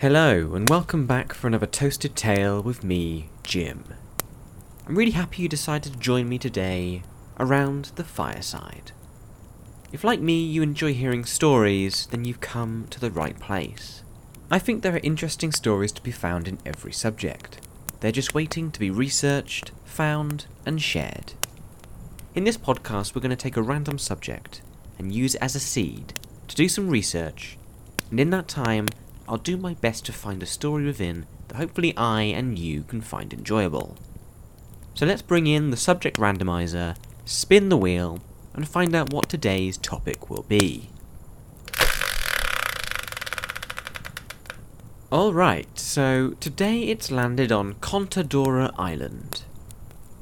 Hello, and welcome back for another Toasted Tale with me, Jim. I'm really happy you decided to join me today around the fireside. If, like me, you enjoy hearing stories, then you've come to the right place. I think there are interesting stories to be found in every subject. They're just waiting to be researched, found, and shared. In this podcast, we're going to take a random subject and use it as a seed to do some research, and in that time, I'll do my best to find a story within that hopefully I and you can find enjoyable. So let's bring in the subject randomizer, spin the wheel, and find out what today's topic will be. Alright, so today it's landed on Contadora Island.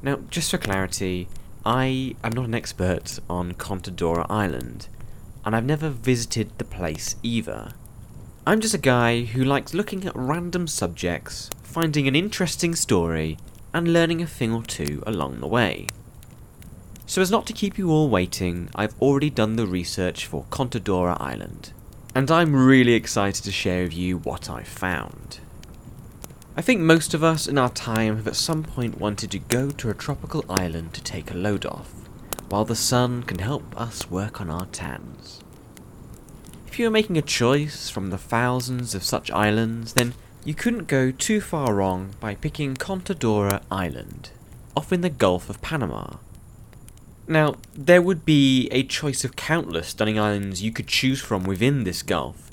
Now, just for clarity, I am not an expert on Contadora Island, and I've never visited the place either. I'm just a guy who likes looking at random subjects, finding an interesting story, and learning a thing or two along the way. So, as not to keep you all waiting, I've already done the research for Contadora Island, and I'm really excited to share with you what I found. I think most of us in our time have at some point wanted to go to a tropical island to take a load off, while the sun can help us work on our tans. If you were making a choice from the thousands of such islands, then you couldn't go too far wrong by picking Contadora Island, off in the Gulf of Panama. Now, there would be a choice of countless stunning islands you could choose from within this gulf,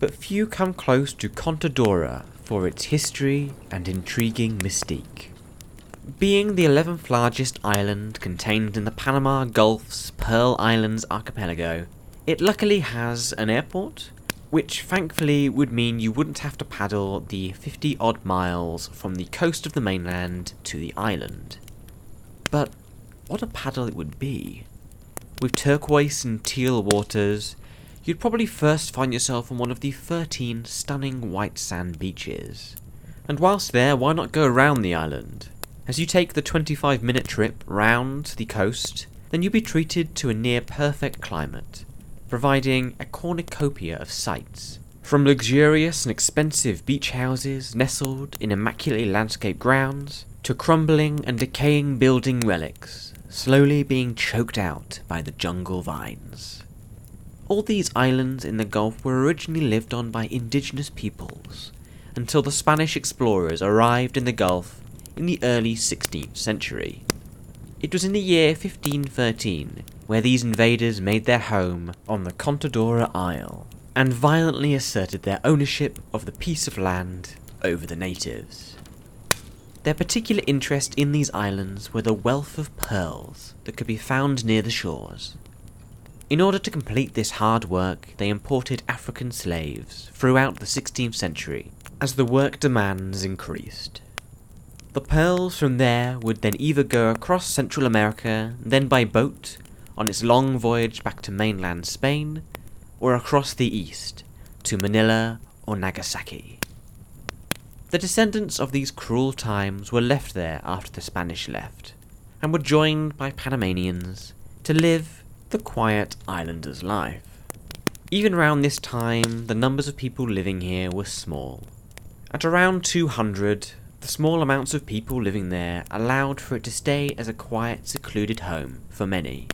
but few come close to Contadora for its history and intriguing mystique. Being the 11th largest island contained in the Panama Gulf's Pearl Islands archipelago, it luckily has an airport, which thankfully would mean you wouldn't have to paddle the 50 odd miles from the coast of the mainland to the island. But what a paddle it would be! With turquoise and teal waters, you'd probably first find yourself on one of the 13 stunning white sand beaches. And whilst there, why not go around the island? As you take the 25 minute trip round the coast, then you'll be treated to a near perfect climate, providing a cornucopia of sights. From luxurious and expensive beach houses nestled in immaculately landscaped grounds, to crumbling and decaying building relics, slowly being choked out by the jungle vines. All these islands in the Gulf were originally lived on by indigenous peoples, until the Spanish explorers arrived in the Gulf in the early 16th century. It was in the year 1513 where these invaders made their home on the Contadora Isle and violently asserted their ownership of the piece of land over the natives. Their particular interest in these islands were the wealth of pearls that could be found near the shores. In order to complete this hard work, they imported African slaves throughout the 16th century as the work demands increased. The pearls from there would then either go across Central America, then by boat, on its long voyage back to mainland Spain, or across the east, to Manila or Nagasaki. The descendants of these cruel times were left there after the Spanish left, and were joined by Panamanians to live the quiet islander's life. Even around this time, the numbers of people living here were small. At around 200, the small amounts of people living there allowed for it to stay as a quiet, secluded home for many.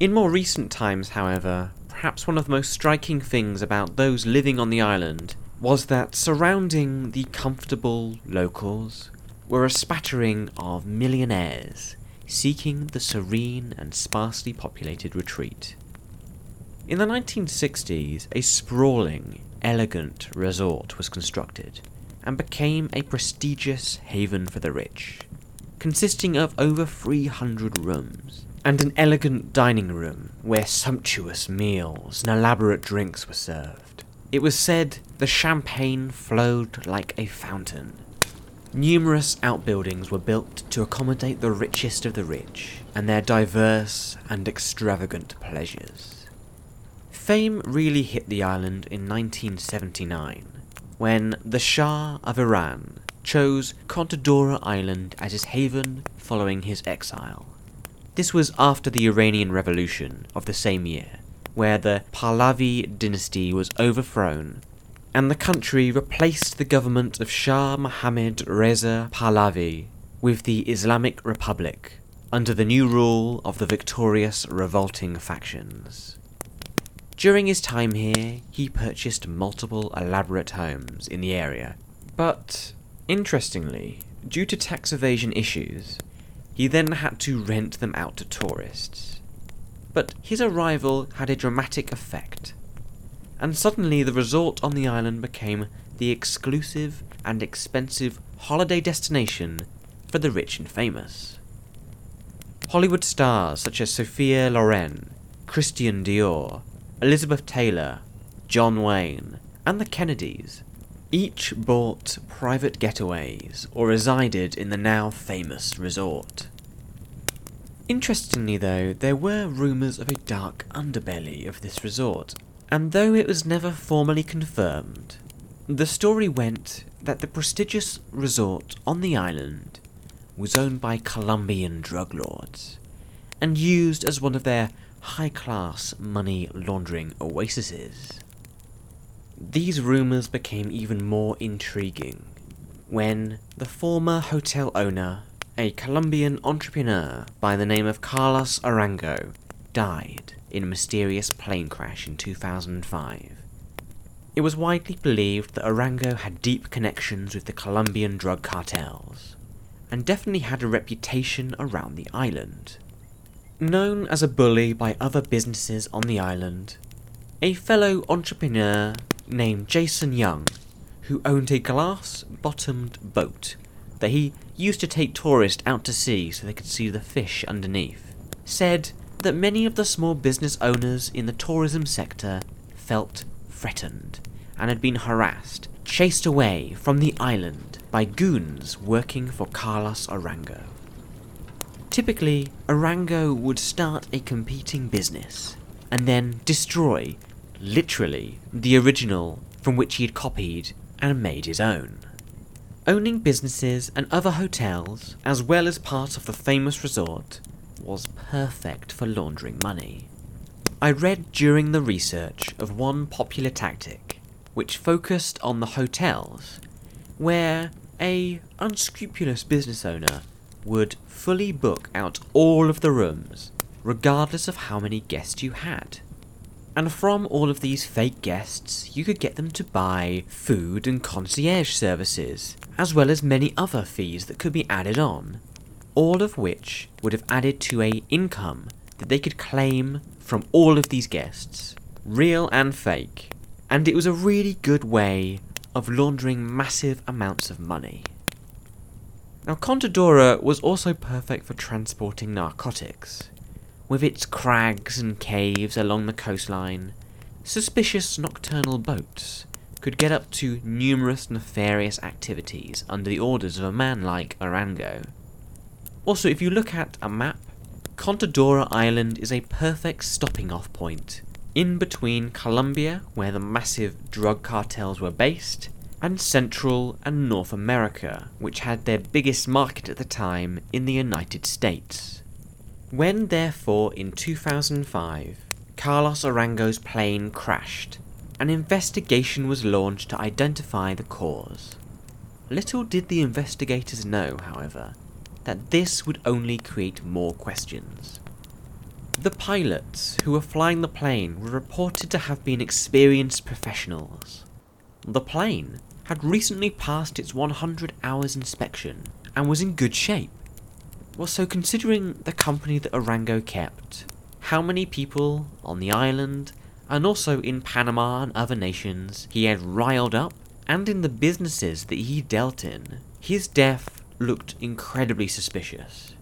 In more recent times, however, perhaps one of the most striking things about those living on the island was that surrounding the comfortable locals were a spattering of millionaires seeking the serene and sparsely populated retreat. In the 1960s, a sprawling, elegant resort was constructed and became a prestigious haven for the rich, consisting of over 300 rooms and an elegant dining room where sumptuous meals and elaborate drinks were served. It was said the champagne flowed like a fountain. Numerous outbuildings were built to accommodate the richest of the rich and their diverse and extravagant pleasures. Fame really hit the island in 1979 when the Shah of Iran chose Contadora Island as his haven following his exile. This was after the Iranian Revolution of the same year, where the Pahlavi dynasty was overthrown and the country replaced the government of Shah Mohammad Reza Pahlavi with the Islamic Republic under the new rule of the victorious revolting factions. During his time here, he purchased multiple elaborate homes in the area, but interestingly, due to tax evasion issues, he then had to rent them out to tourists. But his arrival had a dramatic effect, and suddenly the resort on the island became the exclusive and expensive holiday destination for the rich and famous. Hollywood stars such as Sophia Loren, Christian Dior, Elizabeth Taylor, John Wayne, and the Kennedys each bought private getaways or resided in the now famous resort. Interestingly, though, there were rumours of a dark underbelly of this resort, and though it was never formally confirmed, the story went that the prestigious resort on the island was owned by Colombian drug lords and used as one of their high class money laundering oases. These rumours became even more intriguing when the former hotel owner, a Colombian entrepreneur by the name of Carlos Arango, died in a mysterious plane crash in 2005. It was widely believed that Arango had deep connections with the Colombian drug cartels, and definitely had a reputation around the island. Known as a bully by other businesses on the island, a fellow entrepreneur named Jason Young, who owned a glass bottomed boat that he used to take tourists out to sea so they could see the fish underneath, said that many of the small business owners in the tourism sector felt threatened and had been harassed, chased away from the island by goons working for Carlos Arango. Typically, Arango would start a competing business and then destroy, literally, the original from which he had copied and made his own. Owning businesses and other hotels, as well as part of the famous resort, was perfect for laundering money. I read during the research of one popular tactic, which focused on the hotels, where a unscrupulous business owner would fully book out all of the rooms, regardless of how many guests you had. And from all of these fake guests, you could get them to buy food and concierge services, as well as many other fees that could be added on, all of which would have added to a income that they could claim from all of these guests, real and fake. And it was a really good way of laundering massive amounts of money. Now, Contadora was also perfect for transporting narcotics. With its crags and caves along the coastline, suspicious nocturnal boats could get up to numerous nefarious activities under the orders of a man like Arango. Also, if you look at a map, Contadora Island is a perfect stopping off point in between Colombia, where the massive drug cartels were based, and Central and North America, which had their biggest market at the time in the United States. When, therefore, in 2005, Carlos Arango's plane crashed, an investigation was launched to identify the cause. Little did the investigators know, however, that this would only create more questions. The pilots who were flying the plane were reported to have been experienced professionals. The plane had recently passed its 100 hours inspection and was in good shape. Well, so considering the company that Arango kept, how many people on the island, and also in Panama and other nations he had riled up, and in the businesses that he dealt in, his death looked incredibly suspicious.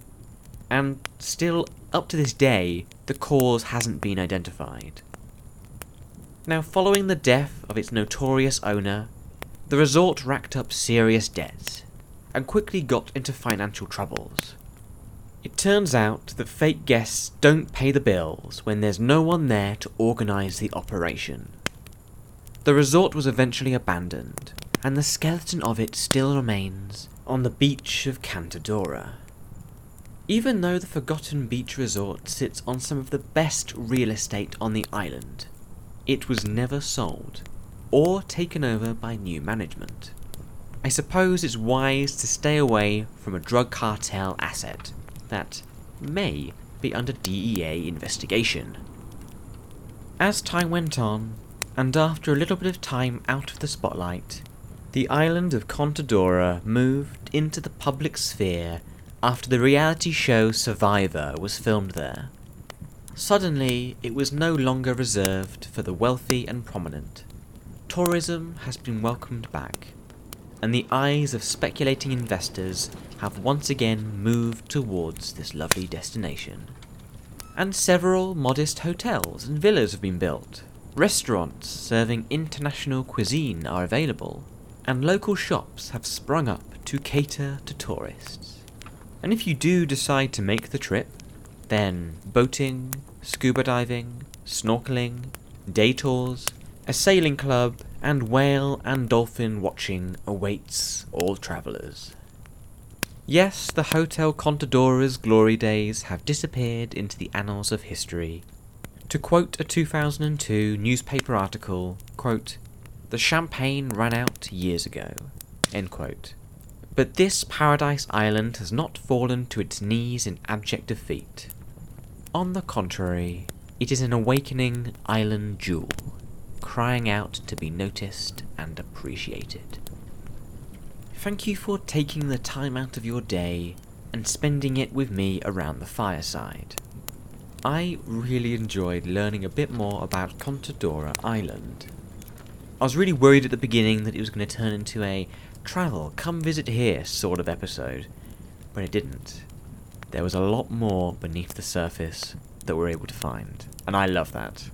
And still, up to this day, the cause hasn't been identified. Now, following the death of its notorious owner, the resort racked up serious debts and quickly got into financial troubles. It turns out that fake guests don't pay the bills when there's no one there to organise the operation. The resort was eventually abandoned, and the skeleton of it still remains on the beach of Contadora. Even though the Forgotten Beach Resort sits on some of the best real estate on the island, it was never sold or taken over by new management. I suppose it's wise to stay away from a drug cartel asset that may be under DEA investigation. As time went on, and after a little bit of time out of the spotlight, the island of Contadora moved into the public sphere after the reality show Survivor was filmed there. Suddenly, it was no longer reserved for the wealthy and prominent. Tourism has been welcomed back, and the eyes of speculating investors have once again moved towards this lovely destination. And several modest hotels and villas have been built. Restaurants serving international cuisine are available, and local shops have sprung up to cater to tourists. And if you do decide to make the trip, then boating, scuba diving, snorkeling, day tours, a sailing club, and whale and dolphin watching awaits all travellers. Yes, the Hotel Contadora's glory days have disappeared into the annals of history. To quote a 2002 newspaper article, quote, the champagne ran out years ago. But this paradise island has not fallen to its knees in abject defeat. On the contrary, it is an awakening island jewel, crying out to be noticed and appreciated. Thank you for taking the time out of your day and spending it with me around the fireside. I really enjoyed learning a bit more about Contadora Island. I was really worried at the beginning that it was going to turn into a travel, come visit here sort of episode, but it didn't. There was a lot more beneath the surface that we're able to find, and I love that.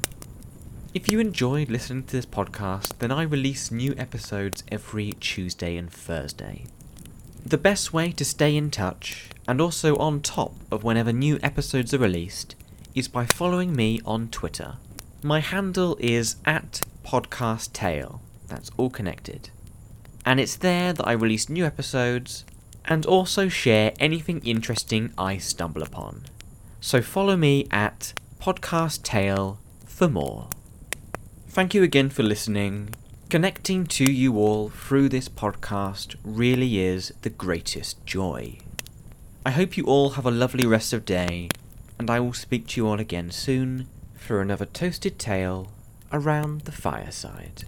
If you enjoyed listening to this podcast, then I release new episodes every Tuesday and Thursday. The best way to stay in touch, and also on top of whenever new episodes are released, is by following me on Twitter. My handle is at podcasttale. That's all connected and it's there that I release new episodes and also share anything interesting I stumble upon. So follow me at Podcast Tale for more. Thank you again for listening. Connecting to you all through this podcast really is the greatest joy. I hope you all have a lovely rest of day, and I will speak to you all again soon for another toasted tale around the fireside.